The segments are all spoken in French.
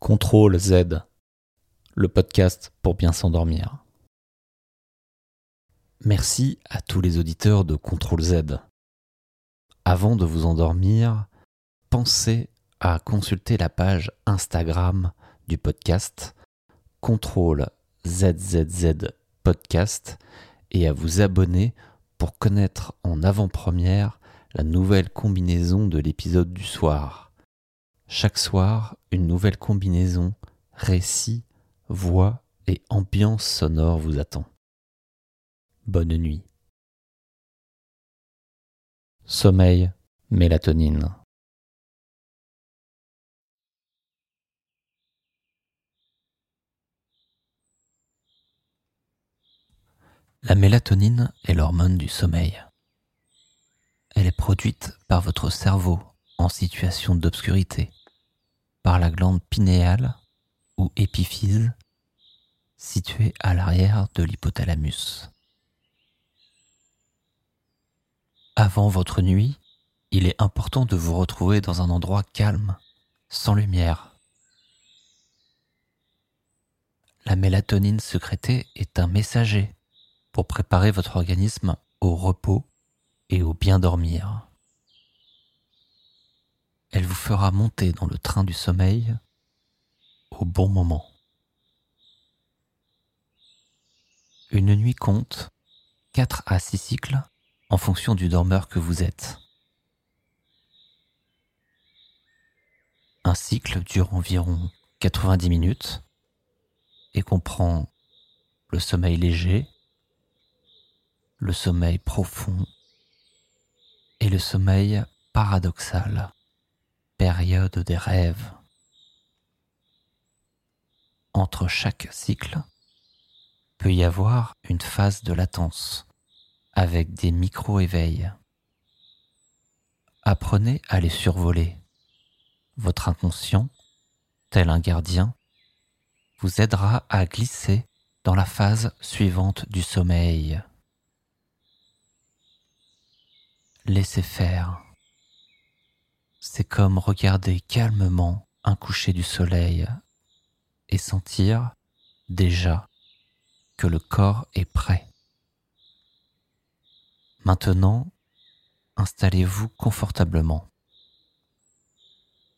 Contrôle Z, le podcast pour bien s'endormir. Merci à tous les auditeurs de Contrôle Z. Avant de vous endormir, pensez à consulter la page Instagram du podcast Contrôle ZZZ Podcast et à vous abonner pour connaître en avant-première la nouvelle combinaison de l'épisode du soir. Chaque soir, une nouvelle combinaison, récit, voix et ambiance sonore vous attend. Bonne nuit. Sommeil, mélatonine. La mélatonine est l'hormone du sommeil. Elle est produite par votre cerveau en situation d'obscurité par la glande pinéale ou épiphyse située à l'arrière de l'hypothalamus. Avant votre nuit, il est important de vous retrouver dans un endroit calme, sans lumière. La mélatonine sécrétée est un messager pour préparer votre organisme au repos et au bien dormir. Elle vous fera monter dans le train du sommeil au bon moment. Une nuit compte 4 à 6 cycles en fonction du dormeur que vous êtes. Un cycle dure environ 90 minutes et comprend le sommeil léger, le sommeil profond et le sommeil paradoxal période des rêves. Entre chaque cycle peut y avoir une phase de latence avec des micro-éveils. Apprenez à les survoler. Votre inconscient, tel un gardien, vous aidera à glisser dans la phase suivante du sommeil. Laissez faire c'est comme regarder calmement un coucher du soleil et sentir déjà que le corps est prêt. Maintenant, installez-vous confortablement.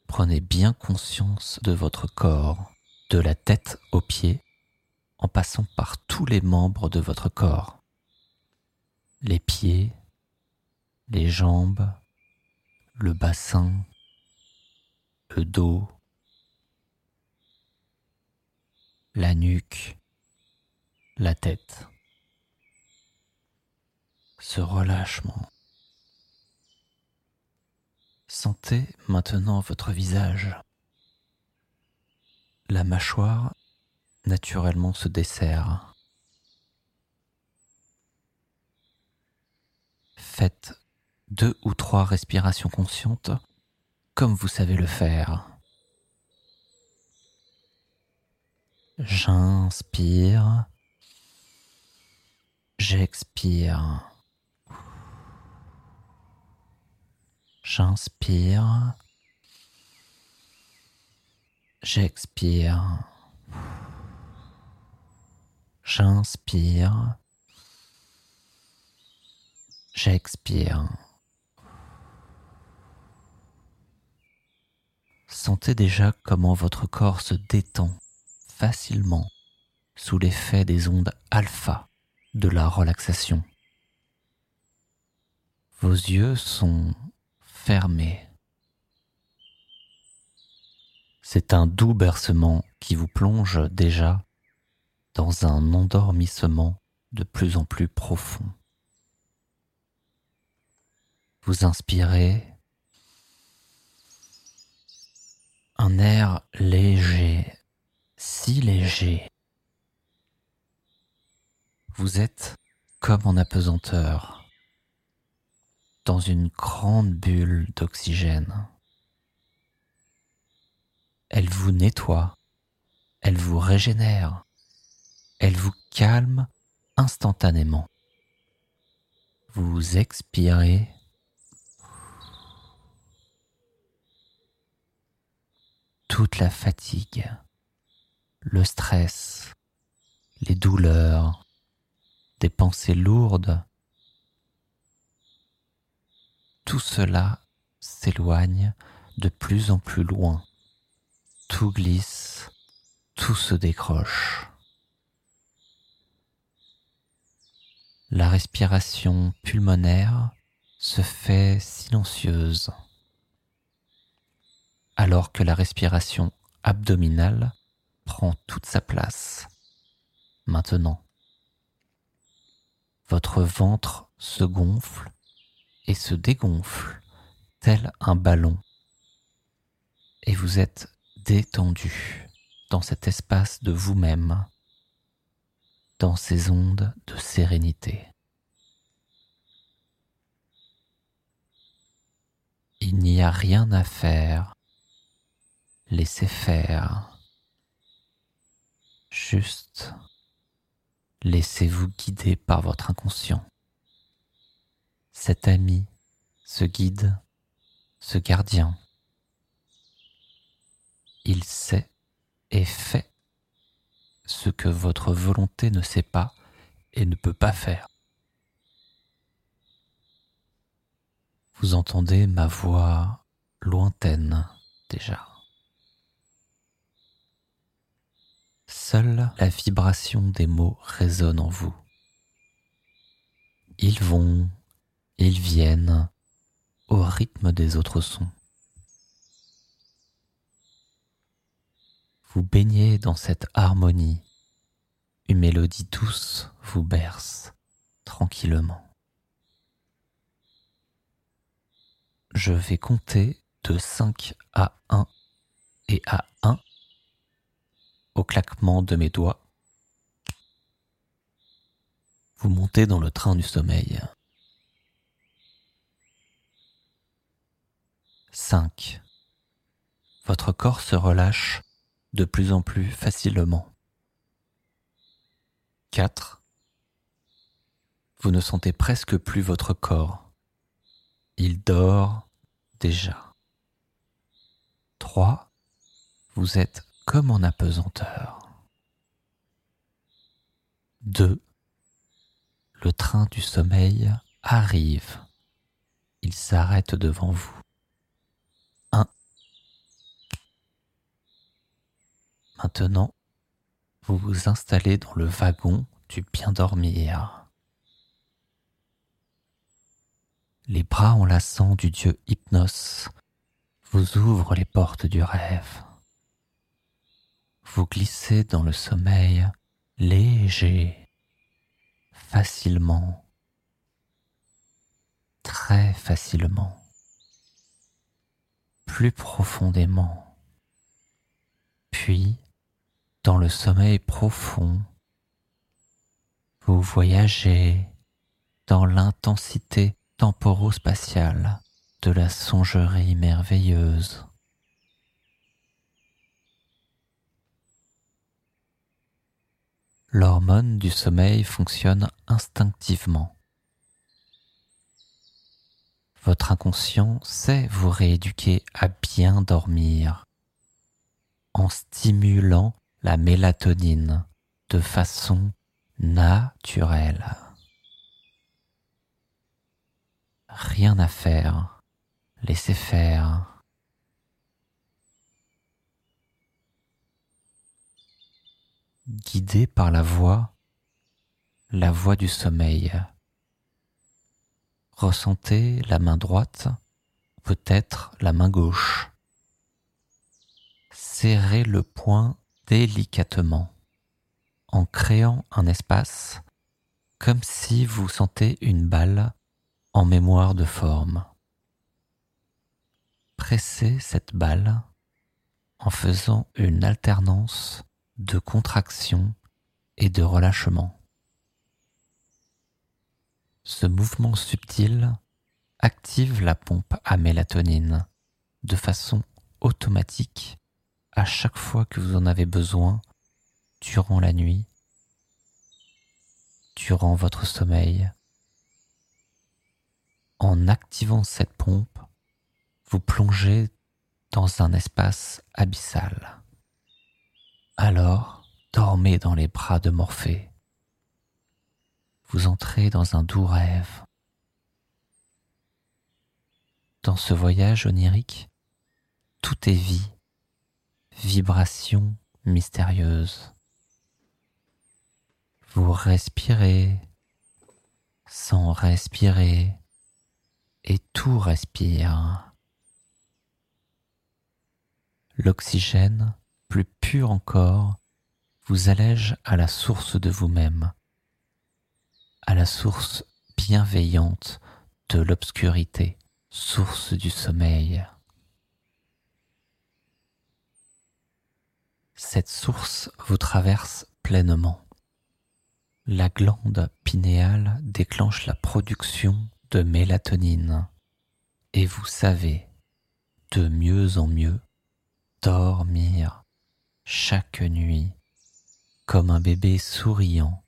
Prenez bien conscience de votre corps, de la tête aux pieds, en passant par tous les membres de votre corps. Les pieds, les jambes, le bassin, le dos, la nuque, la tête. Ce relâchement. Sentez maintenant votre visage. La mâchoire naturellement se dessert. Faites deux ou trois respirations conscientes comme vous savez le faire. J'inspire, j'expire. J'inspire, j'expire. J'inspire, j'expire. Sentez déjà comment votre corps se détend facilement sous l'effet des ondes alpha de la relaxation. Vos yeux sont fermés. C'est un doux bercement qui vous plonge déjà dans un endormissement de plus en plus profond. Vous inspirez un air léger, si léger. Vous êtes comme en apesanteur, dans une grande bulle d'oxygène. Elle vous nettoie, elle vous régénère, elle vous calme instantanément. Vous expirez toute la fatigue, le stress, les douleurs, des pensées lourdes, tout cela s'éloigne de plus en plus loin. Tout glisse, tout se décroche. La respiration pulmonaire se fait silencieuse, alors que la respiration abdominale prend toute sa place. Maintenant, votre ventre se gonfle et se dégonfle tel un ballon et vous êtes détendu dans cet espace de vous-même, dans ces ondes de sérénité. Il n'y a rien à faire, laissez faire, juste laissez-vous guider par votre inconscient. Cet ami, ce guide, ce gardien, il sait et fait ce que votre volonté ne sait pas et ne peut pas faire. Vous entendez ma voix lointaine déjà. Seule la vibration des mots résonne en vous. Ils vont, ils viennent au rythme des autres sons. Vous baignez dans cette harmonie. Une mélodie douce vous berce tranquillement. Je vais compter de 5 à 1 et à 1 claquement de mes doigts. Vous montez dans le train du sommeil. 5. Votre corps se relâche de plus en plus facilement. 4. Vous ne sentez presque plus votre corps. Il dort déjà. 3. Vous êtes comme en apesanteur. 2. Le train du sommeil arrive. Il s'arrête devant vous. Maintenant, vous vous installez dans le wagon du bien dormir. Les bras enlaçants du dieu Hypnos vous ouvrent les portes du rêve. Vous glissez dans le sommeil léger, facilement, très facilement, plus profondément, puis dans le sommeil profond, vous voyagez dans l'intensité temporo-spatiale de la songerie merveilleuse. L'hormone du sommeil fonctionne instinctivement. Votre inconscient sait vous rééduquer à bien dormir en stimulant la mélatonine de façon naturelle. Rien à faire, laissez faire. Guidé par la voix, la voix du sommeil. Ressentez la main droite, peut-être la main gauche. Serrez le poing délicatement en créant un espace comme si vous sentez une balle en mémoire de forme. Pressez cette balle en faisant une alternance de contraction et de relâchement. Ce mouvement subtil active la pompe à mélatonine de façon automatique à chaque fois que vous en avez besoin durant la nuit, durant votre sommeil. En activant cette pompe, vous plongez dans un espace abyssal. Alors, dormez dans les bras de Morphée. Vous entrez dans un doux rêve. Dans ce voyage onirique, tout est vie, vibration mystérieuse. Vous respirez sans respirer et tout respire. L'oxygène, plus pur encore, vous allège à la source de vous-même, à la source bienveillante de l'obscurité, source du sommeil. Cette source vous traverse pleinement. La glande pinéale déclenche la production de mélatonine et vous savez de mieux en mieux dormir chaque nuit comme un bébé souriant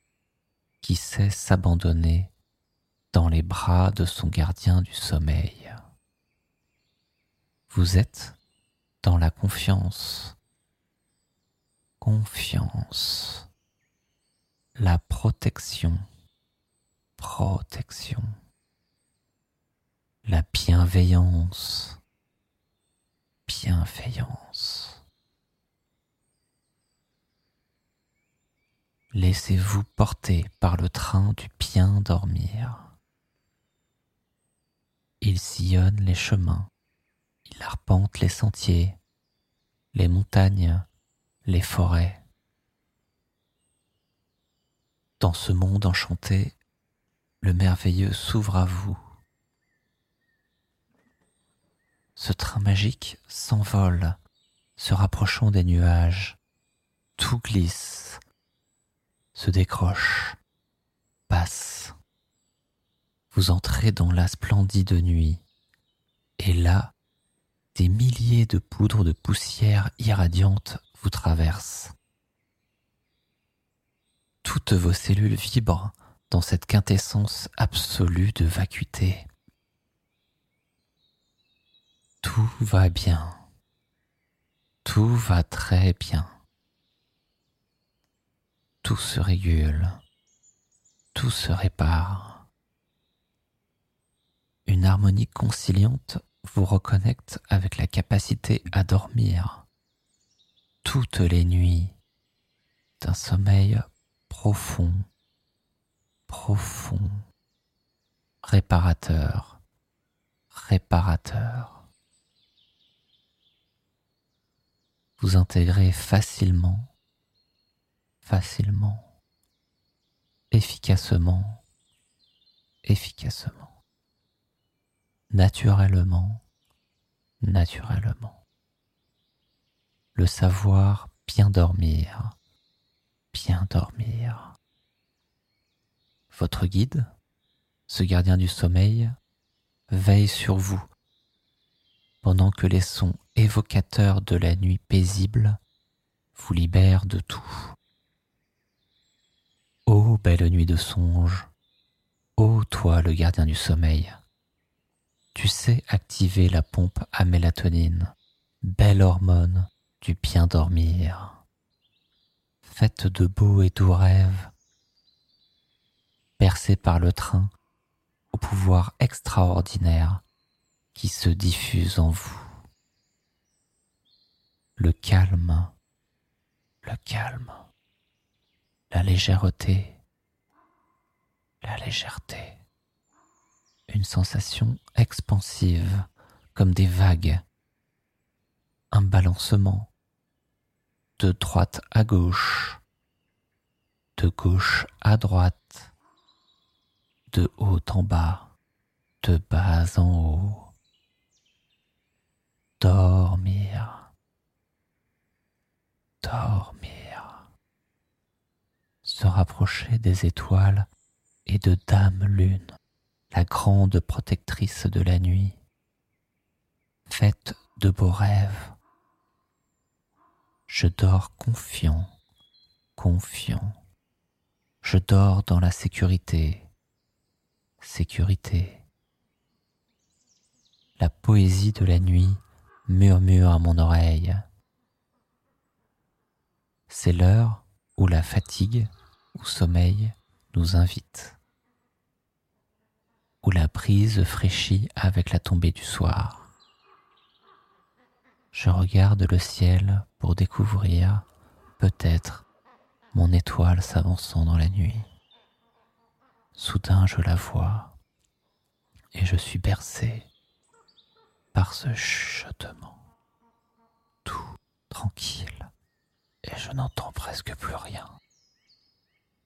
qui sait s'abandonner dans les bras de son gardien du sommeil. Vous êtes dans la confiance. Confiance. La protection. Protection. La bienveillance. Bienveillance. Laissez-vous porter par le train du bien dormir. Il sillonne les chemins, il arpente les sentiers, les montagnes, les forêts. Dans ce monde enchanté, le merveilleux s'ouvre à vous. Ce train magique s'envole, se rapprochant des nuages. Tout glisse, se décroche, passe. Vous entrez dans la splendide nuit, et là, des milliers de poudres de poussière irradiante vous traversent. Toutes vos cellules vibrent dans cette quintessence absolue de vacuité. Tout va bien. Tout va très bien. Tout se régule. Tout se répare. Une harmonie conciliante vous reconnecte avec la capacité à dormir toutes les nuits d'un sommeil profond, profond, réparateur, réparateur. vous intégrez facilement, facilement, efficacement, efficacement, naturellement, naturellement. Le savoir bien dormir, bien dormir. Votre guide, ce gardien du sommeil, veille sur vous pendant que les sons évocateurs de la nuit paisible vous libèrent de tout. Ô belle nuit de songe, ô toi le gardien du sommeil, tu sais activer la pompe à mélatonine, belle hormone du bien dormir. Faites de beaux et doux rêves, percés par le train au pouvoir extraordinaire qui se diffuse en vous. Le calme, le calme, la légèreté, la légèreté, une sensation expansive comme des vagues, un balancement. De droite à gauche, de gauche à droite, de haut en bas, de bas en haut. Dormir, dormir, rapprocher des étoiles et de Dame Lune, la grande protectrice de la nuit. Faites de beaux rêves. Je dors confiant, confiant. Je dors dans la sécurité, sécurité. La poésie de la nuit murmure à mon oreille. C'est l'heure où la fatigue ou sommeil nous invite, où la brise fraîchit avec la tombée du soir. Je regarde le ciel pour découvrir, peut-être, mon étoile s'avançant dans la nuit. Soudain je la vois et je suis bercé par ce chuchotement, tout tranquille, et je n'entends presque plus rien,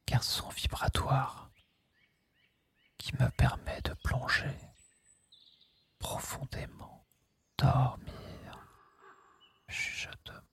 qu'un son vibratoire qui me permet de plonger profondément, dormir, chuchotement.